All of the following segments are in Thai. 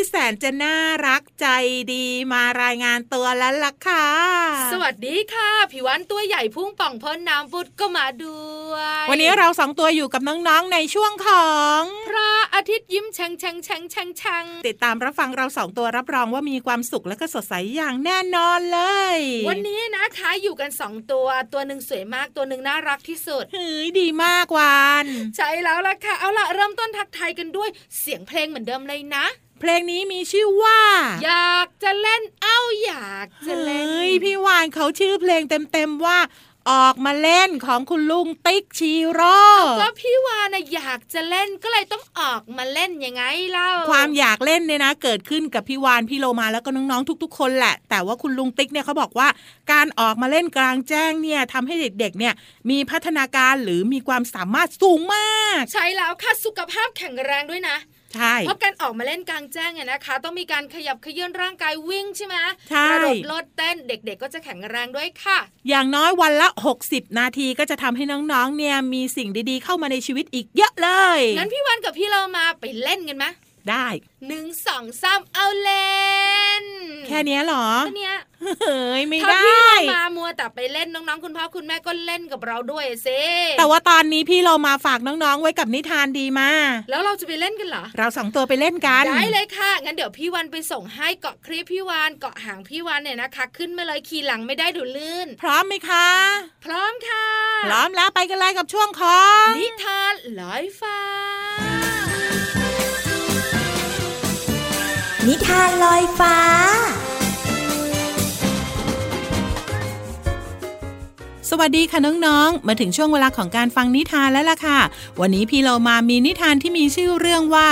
ที่แสนจะน่ารักใจดีมารายงานตัวแล้วล่ะค่ะ สวัสดีค่ะ ผิววันตัวใหญ่พุ่งป่องพ้นน้ำบุดก็มาด้วย วันนี้เราสองตัวอยู่กับน้องๆในช่วงของ พระอาทิตย์ยิ้มแฉ่งแฉ่งแฉ่งแฉ่งแฉ่งติดตามรับฟังเราสองตัวรับรองว่ามีความสุขและก็สดใสอย่างแน่นอนเลย วันนี้นะคะอยู่กันสองตัวตัวหนึ่งสวยมากตัวหนึ่งน่ารักที่สุดเฮ้ยดีมากวานใช่แล้วล่ะค่ะ เอาล่ะเริ่มต้นทักทายกันด้วยเสียงเพลงเหมือนเดิมเลยนะ เพลงนี้มีชื่อว่า อยากจะเล่นเอ้าอยากจะเล่นเฮ้ยพี่วานเขาชื่อเพลงเต็มๆว่าออกมาเล่นของคุณลุงติ๊กชีโร่ก็พี่วานะอยากจะเล่นก็เลยต้องออกมาเล่นยังไงเล่า ความอยากเล่นเนี่ยนะ เกิดขึ้นกับพี่วานพี่โลมาแล้วก็น้องๆทุก ๆ คนแหละ แต่ว่าคุณลุงติ๊กเนี่ยเขาบอกว่า การออกมาเล่นกลางแจ้งเนี่ยทำให้เด็กๆเนี่ยมีพัฒนาการหรือมีความสามารถสูงมาก ใช่แล้วค่ะสุขภาพแข็งแรงด้วยนะ ใช่เพราะการออกมาเล่นกลางแจ้งเนี่ยนะคะ ต้องมีการขยับเขยื่อนร่างกายวิ่งใช่ไหมใช่กระโดดโลดเต้นเด็กๆ ก็จะแข็งแรงด้วยค่ะ อย่างน้อยวันละ 60 นาทีก็จะทำให้น้องๆเนี่ยมีสิ่งดีๆ เข้ามาในชีวิตอีกเยอะเลยงั้นพี่วันกับพี่เรามาไปเล่นกันไหม ได้หนึ่งสองสามเอาเล่น แค่เนี้ยเหรอ แค่เนี้ยเฮ้ยไม่ถ้าได้พี่เรามามัวแต่ไปเล่นน้องๆ คุณพ่อคุณแม่ก็เล่นกับเราด้วยสิแต่ว่าตอนนี้พี่เรามาฝากน้องๆ ไว้กับนิทานดีมาแล้วเราจะไปเล่นกันเหรอ เราสองตัวไปเล่นกัน ได้เลยค่ะงั้นเดี๋ยวพี่วันไปส่งให้เกาะคลิปพี่วานเกาะหางพี่วานเนี่ยนะคะ ขึ้นมาเลยขี่หลังไม่ได้ดูลื่น พร้อมไหมคะ พร้อมค่ะ พร้อมแล้วไปกันเลยกับช่วงของนิทานลอยฟ้า นิทานลอยฟ้า สวัสดีค่ะน้องๆ มาถึงช่วงเวลาของการฟังนิทานแล้วล่ะค่ะ วันนี้พี่เรามามีนิทานที่มีชื่อเรื่องว่า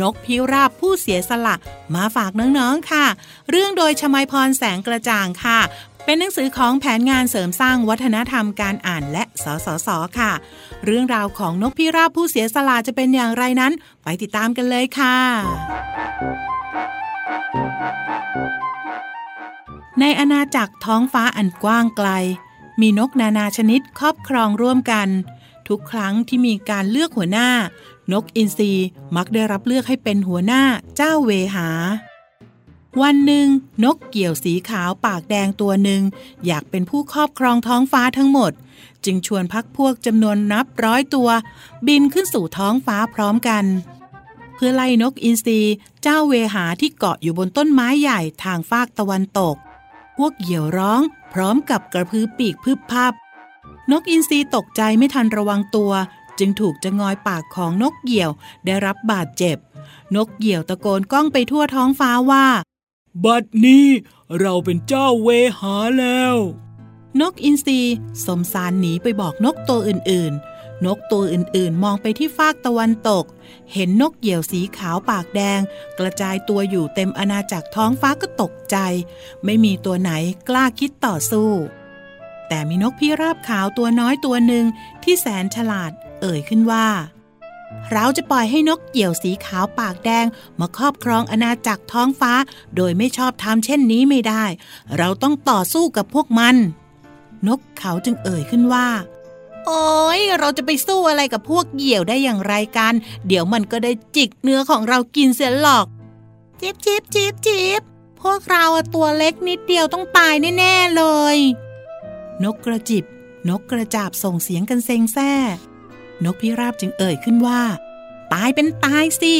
นกพิราบผู้เสียสละ มาฝากน้องๆ ค่ะ เรื่องโดยชมัยพรแสงกระจ่างค่ะ เป็นหนังสือของแผนงานเสริมสร้างวัฒนธรรมการอ่านและสสส ค่ะ เรื่องราวของนกพิราบผู้เสียสละจะเป็นอย่างไรนั้น ไปติดตามกันเลยค่ะ ในอาณาจักรท้องฟ้าอันกว้างไกล มีนกนานาชนิดครอบครองร่วมกัน ทุกครั้งที่มีการเลือกหัวหน้า นกอินทรีมักได้รับเลือกให้เป็นหัวหน้าเจ้าเวหา วันหนึ่ง นกเกี่ยวสีขาวปากแดงตัวหนึ่ง อยากเป็นผู้ครอบครองท้องฟ้าทั้งหมด จึงชวนพักพวกจำนวนนับร้อยตัว บินขึ้นสู่ท้องฟ้าพร้อมกัน เพื่อไล่นกอินทรีเจ้าเวหาที่เกาะอยู่บนต้นไม้ใหญ่ทางฟากตะวันตก พวกเหยี่ยวร้องพร้อมกับกระพือปีกพึบพับ นกอินทรีตกใจไม่ทันระวังตัว จึงถูกจะงอยปากของนกเหยี่ยวได้รับบาดเจ็บ นกเหยี่ยวตะโกนก้องไปทั่วท้องฟ้าว่า บัดนี้เราเป็นเจ้าเวหาแล้ว นกอินทรีสมสารหนีไปบอกนกตัวอื่นๆ นกตัวอื่นๆ มองไปที่ฟากตะวันตก เห็นนกเหยี่ยวสีขาวปากแดง กระจายตัวอยู่เต็มอาณาจักรท้องฟ้าก็ตกใจ ไม่มีตัวไหนกล้าคิดต่อสู้ แต่มีนกพิราบขาวตัวน้อยตัวหนึ่งที่แสนฉลาดเอ่ยขึ้นว่า เราจะปล่อยให้นกเหยี่ยวสีขาวปากแดง มาครอบครองอาณาจักรท้องฟ้า โดยไม่ชอบทำเช่นนี้ไม่ได้ เราต้องต่อสู้กับพวกมัน นกเขาจึงเอ่ยขึ้นว่า โอ้ยเราจะไปสู้อะไรกับพวกเหยี่ยวได้อย่างไรกัน เดี๋ยวมันก็ได้จิกเนื้อของเรากินเสียหรอกจิบจิบจิบจิบพวกเราตัวเล็กนิดเดียวต้องตายแน่ๆเลย นกกระจิบ นกกระจาบส่งเสียงกันเซ็งแซ่ นกพิราบจึงเอ่ยขึ้นว่า ตายเป็นตายสิ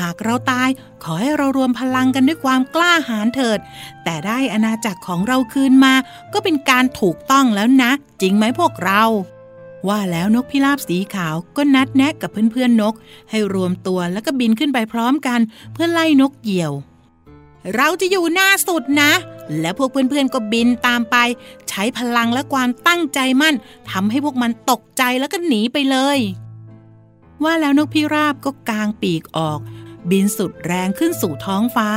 หากเราตายขอให้เรารวมพลังกันด้วยความกล้าหาญเถิด แต่ได้อาณาจักรของเราคืนมา ก็เป็นการถูกต้องแล้วนะ จริงไหมพวกเรา ว่าแล้วนกพิราบสีขาวก็นัดแนะกับเพื่อนๆนก ให้รวมตัวแล้วก็บินขึ้นไปพร้อมกัน เพื่อไล่นกเหยี่ยว เราจะอยู่หน้าสุดนะ และพวกเพื่อนๆก็บินตามไป ใช้พลังและความตั้งใจมั่นทำให้พวกมันตกใจแล้วก็หนีไปเลย ว่าแล้วนกพิราบก็กางปีกออก บินสุดแรงขึ้นสู่ท้องฟ้า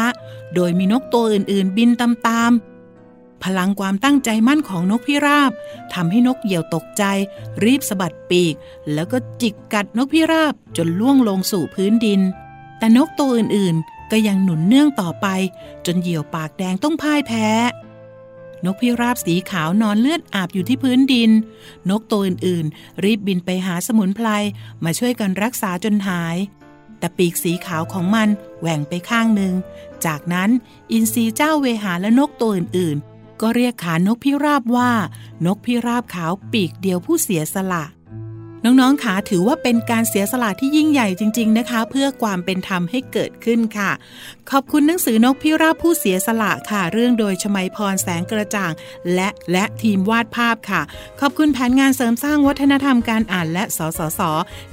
โดยมีนกตัวอื่นๆ บินตามๆ พลังความตั้งใจมั่นของนกพิราบทำให้นกเหยี่ยวตกใจ รีบสะบัดปีก แล้วก็จิกกัดนกพิราบจนล่วงลงสู่พื้นดิน แต่นกตัวอื่นๆ ก็ยังหนุนเนื่องต่อไป จนเหยี่ยวปากแดงต้องพ่ายแพ้นกพิราบสีขาวนอนเลือดอาบอยู่ที่พื้นดิน นกตัวอื่นๆ รีบบินไปหาสมุนไพรมาช่วยกันรักษาจนหาย แต่ปีกสีขาวของมันแหว่งไปข้างหนึ่ง จากนั้นอินทรีเจ้าเวหาและนกตัวอื่นๆ ก็เรียกขานกพิราบว่า นกพิราบขาวปีกเดียวผู้เสียสละ น้องๆขาถือว่าเป็นการเสียสละที่ยิ่งใหญ่จริง ๆนะคะ เพื่อความเป็นธรรมให้เกิดขึ้นค่ะ ขอบคุณหนังสือนกพิราบผู้เสียสละค่ะ เรื่องโดยชมัยพรแสงกระจ่าง และและทีมวาดภาพค่ะ ขอบคุณแผนงานเสริมสร้างวัฒนธรรมการอ่านและสสส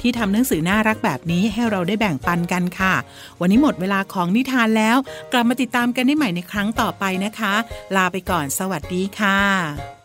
ที่ทำหนังสือน่ารักแบบนี้ให้เราได้แบ่งปันกันค่ะ วันนี้หมดเวลาของนิทานแล้ว กลับมาติดตามกันได้ใหม่ในครั้งต่อไปนะคะ ลาไปก่อนสวัสดีค่ะ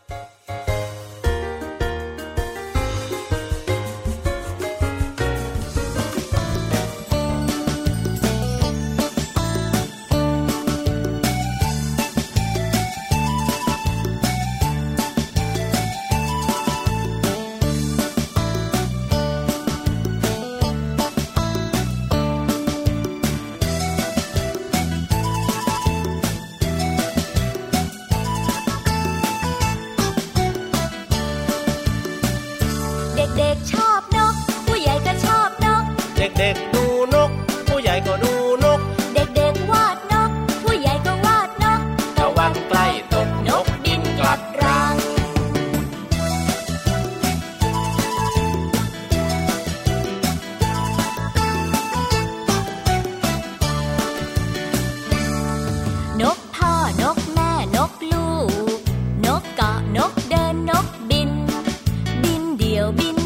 will be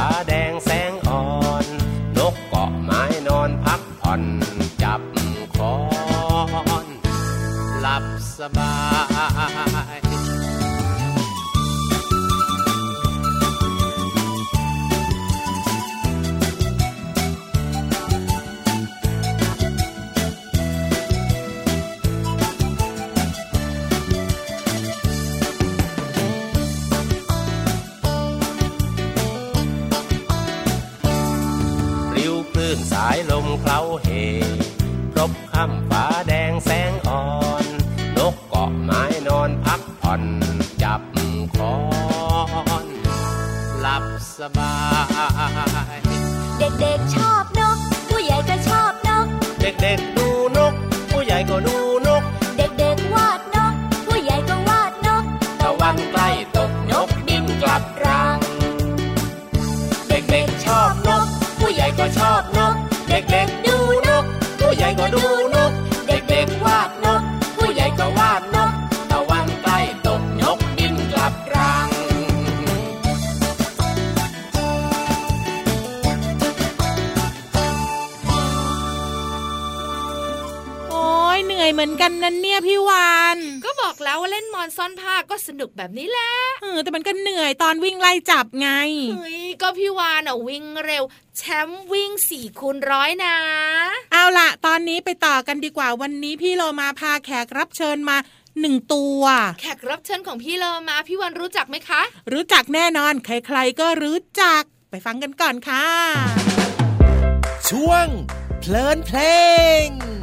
I แบบนี้แหละเออแต่มันก็เหนื่อยตอนวิ่งไล่จับไงเฮ้ยก็พี่วานอะวิ่งเร็ว แชมป์วิ่งสี่คูณร้อยนะ เอาล่ะ ตอนนี้ไปต่อกันดีกว่าวันนี้พี่โรมาพาแขกรับเชิญมาหนึ่งตัว แขกรับเชิญของพี่โรมาพี่วันรู้จักไหมคะ รู้จักแน่นอน ใครๆก็รู้จักไปฟังกันก่อนค่ะ ช่วงเพลินเพลง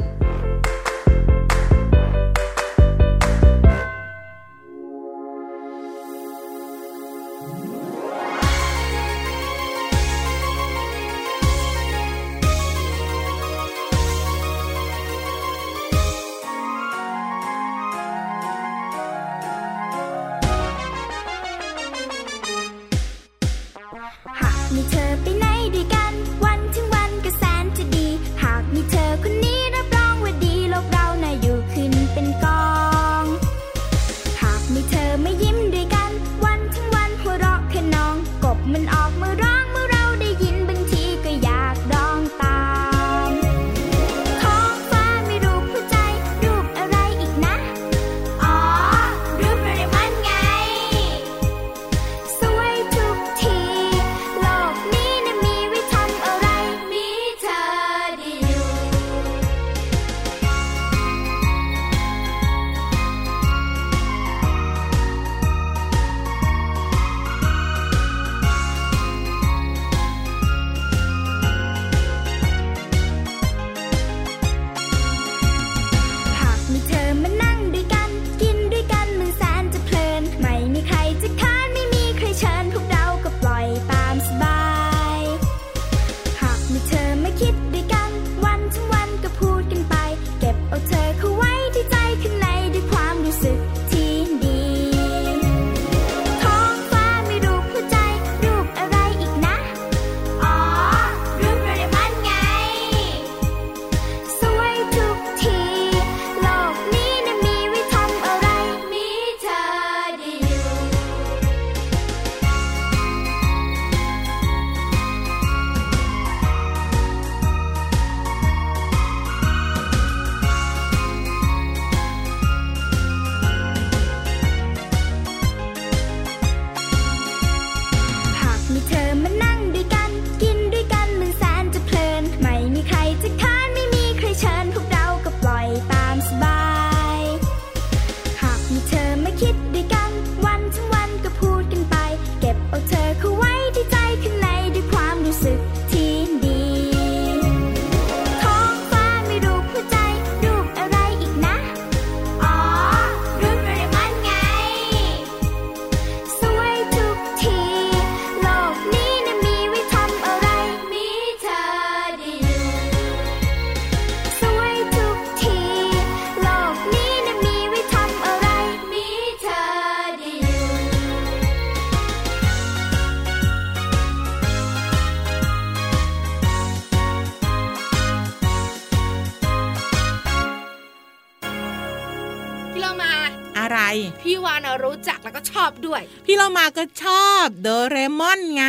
ด้วย พี่เรามาก็ชอบโดเรมอนไง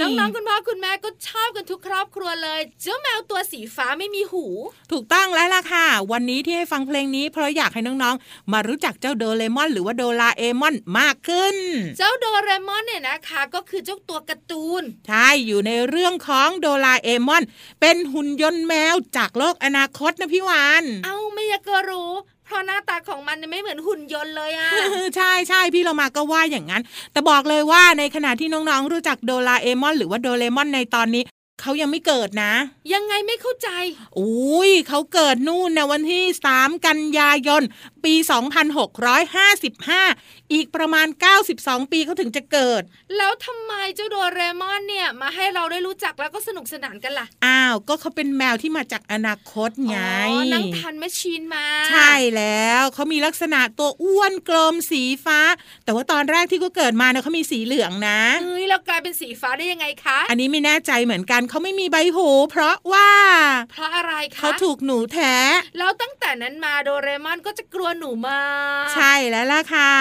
น้องๆคุณพ่อคุณแม่ก็ชอบกันทุกครอบครัวเลยเจ้าแมวตัวสีฟ้าไม่มีหู ถูกต้องแล้วล่ะค่ะ วันนี้ที่ให้ฟังเพลงนี้เพราะอยากให้น้องๆ มารู้จักเจ้าโดเรมอน หรือว่าโดราเอมอนมากขึ้น เจ้าโดเรมอนเนี่ยนะคะ ก็คือเจ้าตัวการ์ตูน ใช่อยู่ในเรื่องของโดราเอมอน เป็นหุ่นยนต์แมวจากโลกอนาคตนะพี่วาน เอ้าไม่อยากก็รู้เพ ราะหน้าตาของมันเนี่ยไม่เหมือนหุ่นยนต์เลยอะใช่ใช่พี่เรามาก็ว่าอย่างนั้น แต่บอกเลยว่าในขณะที่น้องๆรู้จักโดราเอมอน หรือว่าโดเรมอนในตอนนี้เขายังไม่เกิดนะ ยังไงไม่เข้าใจ อุ้ยเขาเกิดนู่นในวันที่ 3 กันยายน ปี 2655 อีกประมาณ 92 ปีเขาถึงจะเกิด แล้วทำไมเจ้าโดเรมอนเนี่ยมาให้เราได้รู้จักแล้วก็สนุกสนานกันล่ะ อ้าว ก็เขาเป็นแมวที่มาจากอนาคตไงอ๋อนั่งทันแมชชีนมา ใช่แล้วเขามีลักษณะตัวอ้วนกลมสีฟ้า แต่ว่าตอนแรกที่เขาเกิดมาเนี่ยเขามีสีเหลืองนะเฮ้ยแล้วกลายเป็นสีฟ้าได้ยังไงคะ อันนี้ไม่แน่ใจเหมือนกันเขาไม่มีใบหู เพราะว่า เพราะอะไรคะเขาถูกหนูแท้แล้วตั้งแต่นั้นมาโดเรมอนก็จะกลัวหนูมากใช่แล้วล่ะค่ะ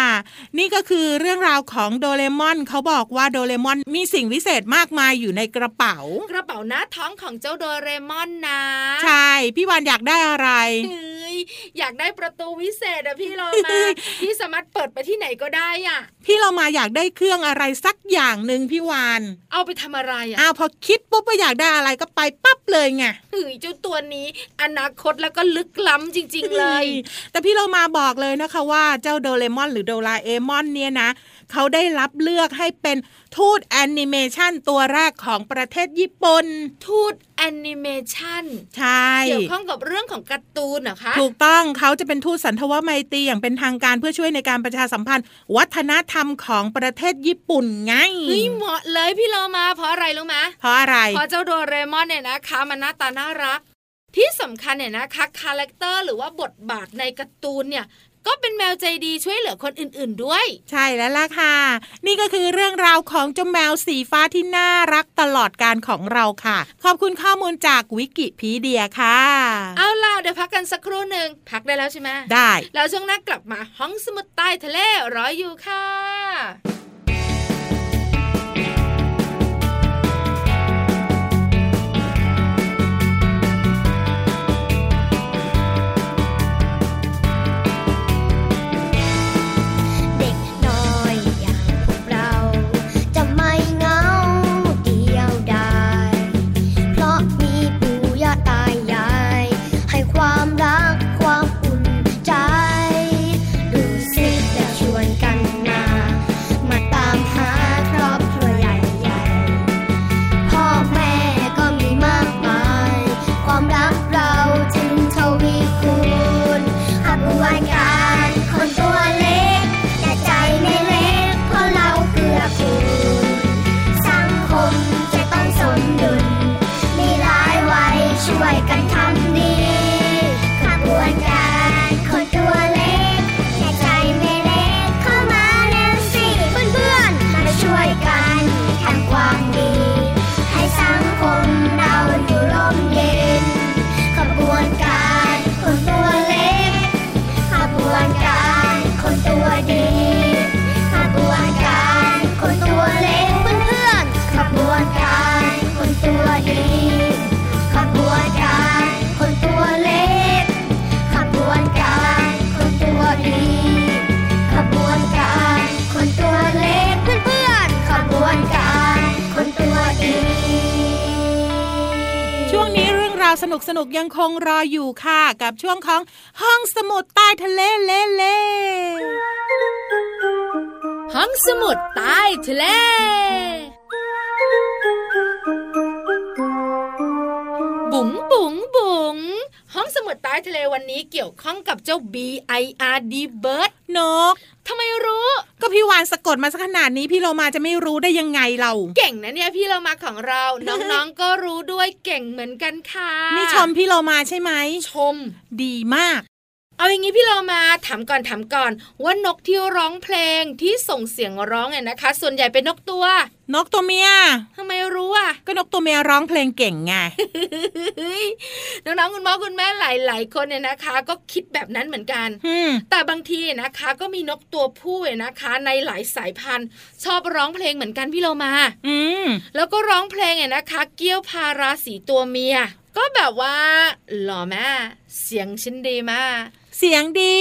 นี่ก็คือเรื่องราวของโดเรมอนเขาบอกว่าโดเรมอนมีสิ่งวิเศษมากมายอยู่ในกระเป๋า กระเป๋าหน้าท้องของเจ้าโดเรมอนนะ ใช่พี่วานอยากได้อะไรเฮ้ยอยากได้ประตูวิเศษอะพี่โลมาที่สามารถเปิดไปที่ไหนก็ได้อะพี่เรามาอยากได้เครื่องอะไรสักอย่างหนึ่งพี่วาน เอาไปทำอะไรอะอ้าวพอคิดปุ๊บว่าอยากได้อะไรก็ไปปั๊บเลยไงเฮ้ยเจ้าตัวนี้ อนาคตแล้วก็ลึกล้ำจริง ๆ เลย แต่พี่เรามาบอกเลยนะคะว่าเจ้าโดเรมอนหรือโดราเอมอนเนี่ยนะเขาได้รับเลือกให้เป็น ทูตแอนิเมชันตัวแรกของประเทศญี่ปุ่นทูตแอนิเมชันใช่เกี่ยวข้องกับเรื่องของการ์ตูนเหรอคะถูกต้องเขาจะเป็นทูตสันทวไมตรีอย่างเป็นทางการเพื่อช่วยในการประชาสัมพันธ์ วัฒนธรรมของประเทศญี่ปุ่นไงเฮ้ยเหมาะเลยพี่โลมาเพราะอะไรรู้ไหมเพราะอะไรเพราะเจ้าโดเรมอนเนี่ยนะคะมันหน้าตาน่ารักที่สำคัญเนี่ยนะคะ character หรือว่าบทบาทในการ์ตูนเนี่ย ก็เป็นแมวใจดีช่วยเหลือคนอื่นๆด้วย ใช่แล้วล่ะค่ะ นี่ก็คือเรื่องราวของเจ้าแมวสีฟ้าที่น่ารักตลอดการของเราค่ะ ขอบคุณข้อมูลจากวิกิพีเดียค่ะ เอาล่ะเดี๋ยวพักกันสักครู่หนึ่งพักได้แล้วใช่ไหมได้แล้วช่วงหน้ากลับมาห้องสมุดใต้ทะเลรออยู่ค่ะ นุกสนุกยังคงรออยู่ค่ะ กับช่วงของห้องสมุดใต้ทะเลเล่เล่ห้องสมุดใต้ทะเล สมุดใต้ทะเลวันนี้เกี่ยวข้องกับเจ้า B I R D bird นกทำไมรู้ ก็พี่วานสะกดมาสักขนาดนี้พี่โลมาจะไม่รู้ได้ยังไงเรา เก่งนะเนี่ยพี่เรามาของเรา น้องๆก็รู้ด้วยเก่งเหมือนกันค่ะ นี่ชมพี่โลมาใช่ไหม ชม ดีมาก เอาอย่างนี้พี่เรามาถามก่อนถามก่อนว่านกที่ร้องเพลงที่ส่งเสียงร้องเนี่ยนะคะ ส่วนใหญ่เป็นนกตัวนกตัวเมียทำไมรู้อะ ก็นกตัวเมียร้องเพลงเก่งไง น้องๆคุณพ่อคุณแม่หลายๆคนเนี่ยนะคะ ก็คิดแบบนั้นเหมือนกันอืมแต่บางทีนะคะก็มีนกตัวผู้เนี่ยนะคะ ในหลายสายพันธุ์ ชอบร้องเพลงเหมือนกันพี่เรามา อืมแล้วก็ร้องเพลงเนี่ยนะคะ เกี้ยวพาราสีตัวเมีย ก็แบบว่าหล่อแม่เสียงฉันดีมาก เสียงดี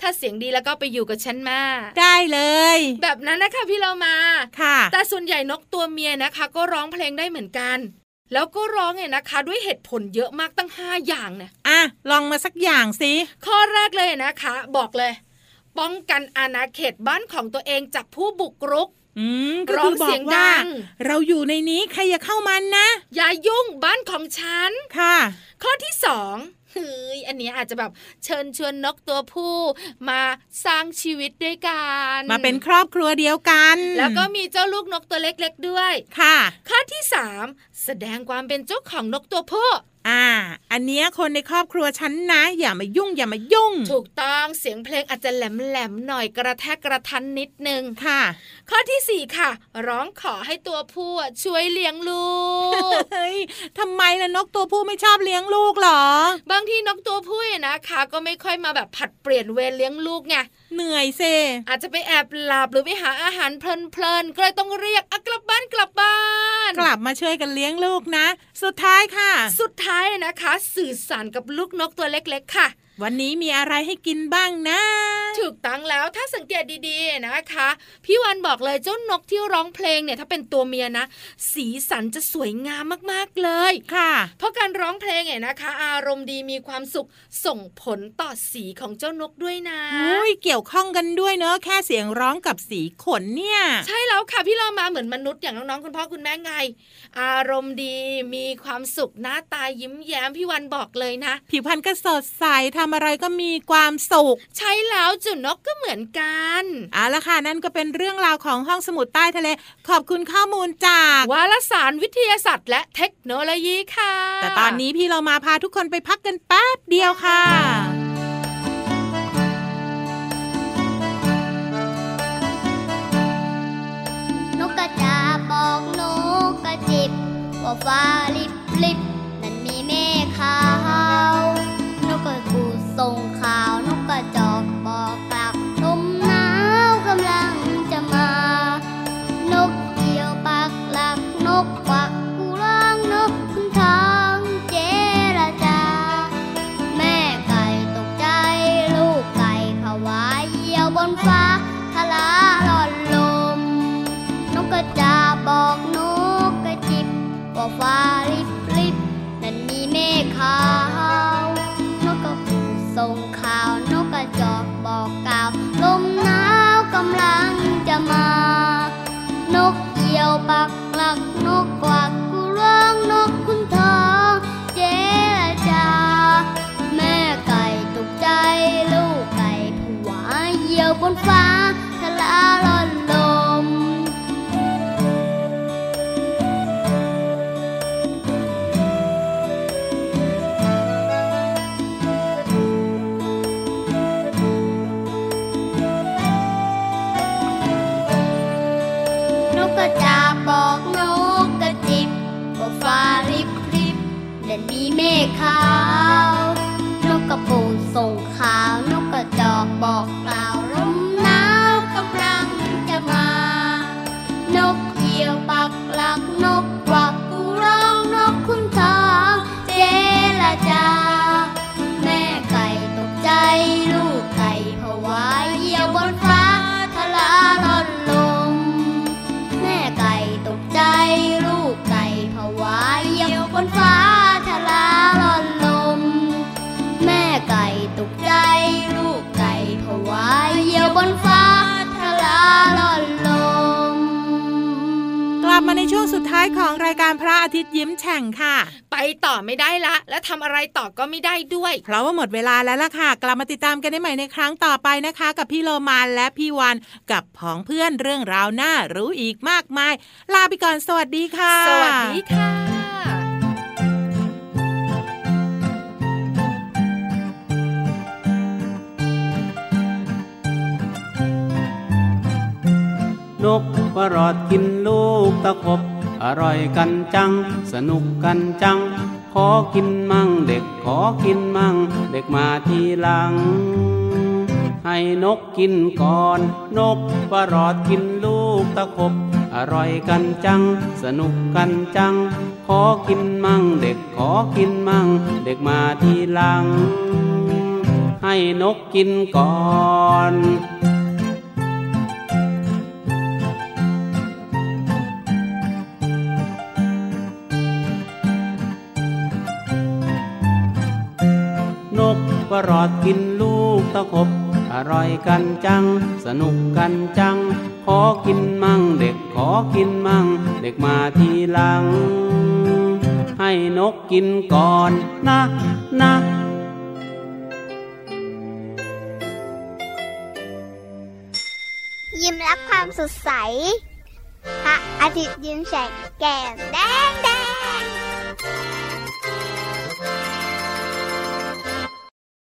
ถ้าเสียงดีแล้วก็ไปอยู่กับฉันมาได้เลย แบบนั้นนะคะพี่เรามาค่ะ แต่ส่วนใหญ่นกตัวเมียนะคะ ก็ร้องเพลงได้เหมือนกัน แล้วก็ร้องเนี่ยนะคะ ด้วยเหตุผลเยอะมากตั้ง 5 อย่างเนี่ยอะลองมาสักอย่างสิข้อแรกเลยนะคะ บอกเลย ป้องกันอาณาเขตบ้านของตัวเองจากผู้บุกรุกอืมก็ร้อคืงอบอเสียกงว่าดังเราอยู่ในนี้ใครอย่าเข้ามันนะ อย่ายุ่งบ้านของฉัน ค่ะ ข้อที่สองเฮ้ย อันนี้อาจจะแบบเชิญชวนนกตัวผู้มาสร้างชีวิตด้วยกัน มาเป็นครอบครัวเดียวกัน แล้วก็มีเจ้าลูกนกตัวเล็กๆด้วย ค่ะ ข้อที่สามแสดงความเป็นเจ้าของนกตัวผู้ อ่า อันเนี้ยคนในครอบครัวฉันนะ อย่ามายุ่งอย่ามายุ่ง ถูกต้องเสียงเพลงอาจจะแหลมๆหน่อยกระแทกกระทันนิดนึงค่ะ ข้อที่สี่ค่ะ ร้องขอให้ตัวผู้อะช่วยเลี้ยงลูกเฮ้ยทำไมล่ะนกตัวผู้ไม่ชอบเลี้ยงลูกหรอ บางทีนกตัวผู้เนี่ยนะคะ ก็ไม่ค่อยมาแบบผัดเปลี่ยนเวรเลี้ยงลูกไง เหนื่อยเซอาจจะไปแอบหลับหรือไปหาอาหารเพลินๆก็เลยต้องเรียกอะกลับบ้านกลับบ้าน กลับมาช่วยกันเลี้ยงลูกนะ สุดท้ายค่ะ สุดท้ายนะคะ สื่อสารกับลูกนกตัวเล็ก ๆ ค่ะ วันนี้มีอะไรให้กินบ้างนะ ถูกต้องแล้วถ้าสังเกตดีๆนะคะ พี่วันบอกเลยเจ้านกที่ร้องเพลงเนี่ยถ้าเป็นตัวเมียนะ สีสันจะสวยงามมากๆเลยค่ะ เพราะการร้องเพลงเนี่ยนะคะ อารมณ์ดีมีความสุขส่งผลต่อสีของเจ้านกด้วยนะอุ้ยเกี่ยวข้องกันด้วยเนอะแค่เสียงร้องกับสีขนเนี่ย ใช่แล้วค่ะพี่เรามาเหมือนมนุษย์อย่างน้องๆคุณพ่อคุณแม่ไง อารมณ์ดีมีความสุขหน้าตายิ้มแย้มพี่วันบอกเลยนะ ผิวพรรณก็สดใสทำอะไรก็มีความสุข ใช่แล้วจุดนกก็เหมือนกันเอาละค่ะนั่นก็เป็นเรื่องราวของห้องสมุดใต้ทะเล ขอบคุณข้อมูลจากวารสารวิทยาศาสตร์และเทคโนโลยีค่ะ แต่ตอนนี้พี่เรามาพาทุกคนไปพักกันแป๊บเดียวค่ะนกกระจาบอกนกกระจิบว่าฟ้าลิบลิบนั้นมีเมฆขาว ไก่ตกใจลูกไก่ผวาเหยี่ยวบนฟ้าทลาล่อนลม กลับมาในช่วงสุดท้ายของรายการพระอาทิตย์ยิ้มแฉ่งค่ะ ไปต่อไม่ได้ละ และทำอะไรต่อก็ไม่ได้ด้วย เพราะว่าหมดเวลาแล้วล่ะค่ะ กลับมาติดตามกันได้ใหม่ในครั้งต่อไปนะคะ กับพี่โลมานและพี่วันกับผองเพื่อนเรื่องราวน่ารู้อีกมากมาย ลาไปก่อนสวัสดีค่ะ สวัสดีค่ะ นกประหลอดกินลูกตะขบ อร่อยกันจัง สนุกกันจัง ขอกินมั่งเด็กขอกินมั่ง เด็กมาทีหลัง ให้นกกินก่อน นกประหลอดกินลูกตะขบ อร่อยกันจัง สนุกกันจัง ขอกินมั่งเด็กขอกินมั่ง เด็กมาทีหลัง ให้นกกินก่อน ประหลอดกินลูกตะขบ อร่อยกันจัง สนุกกันจัง ขอกินมั่งเด็กขอกินมั่ง เด็กมาทีหลัง ให้นกกินก่อนนะนะยิ้มรับความสดใส พระอาทิตย์ยิ้มแฉกแก้มแดงแด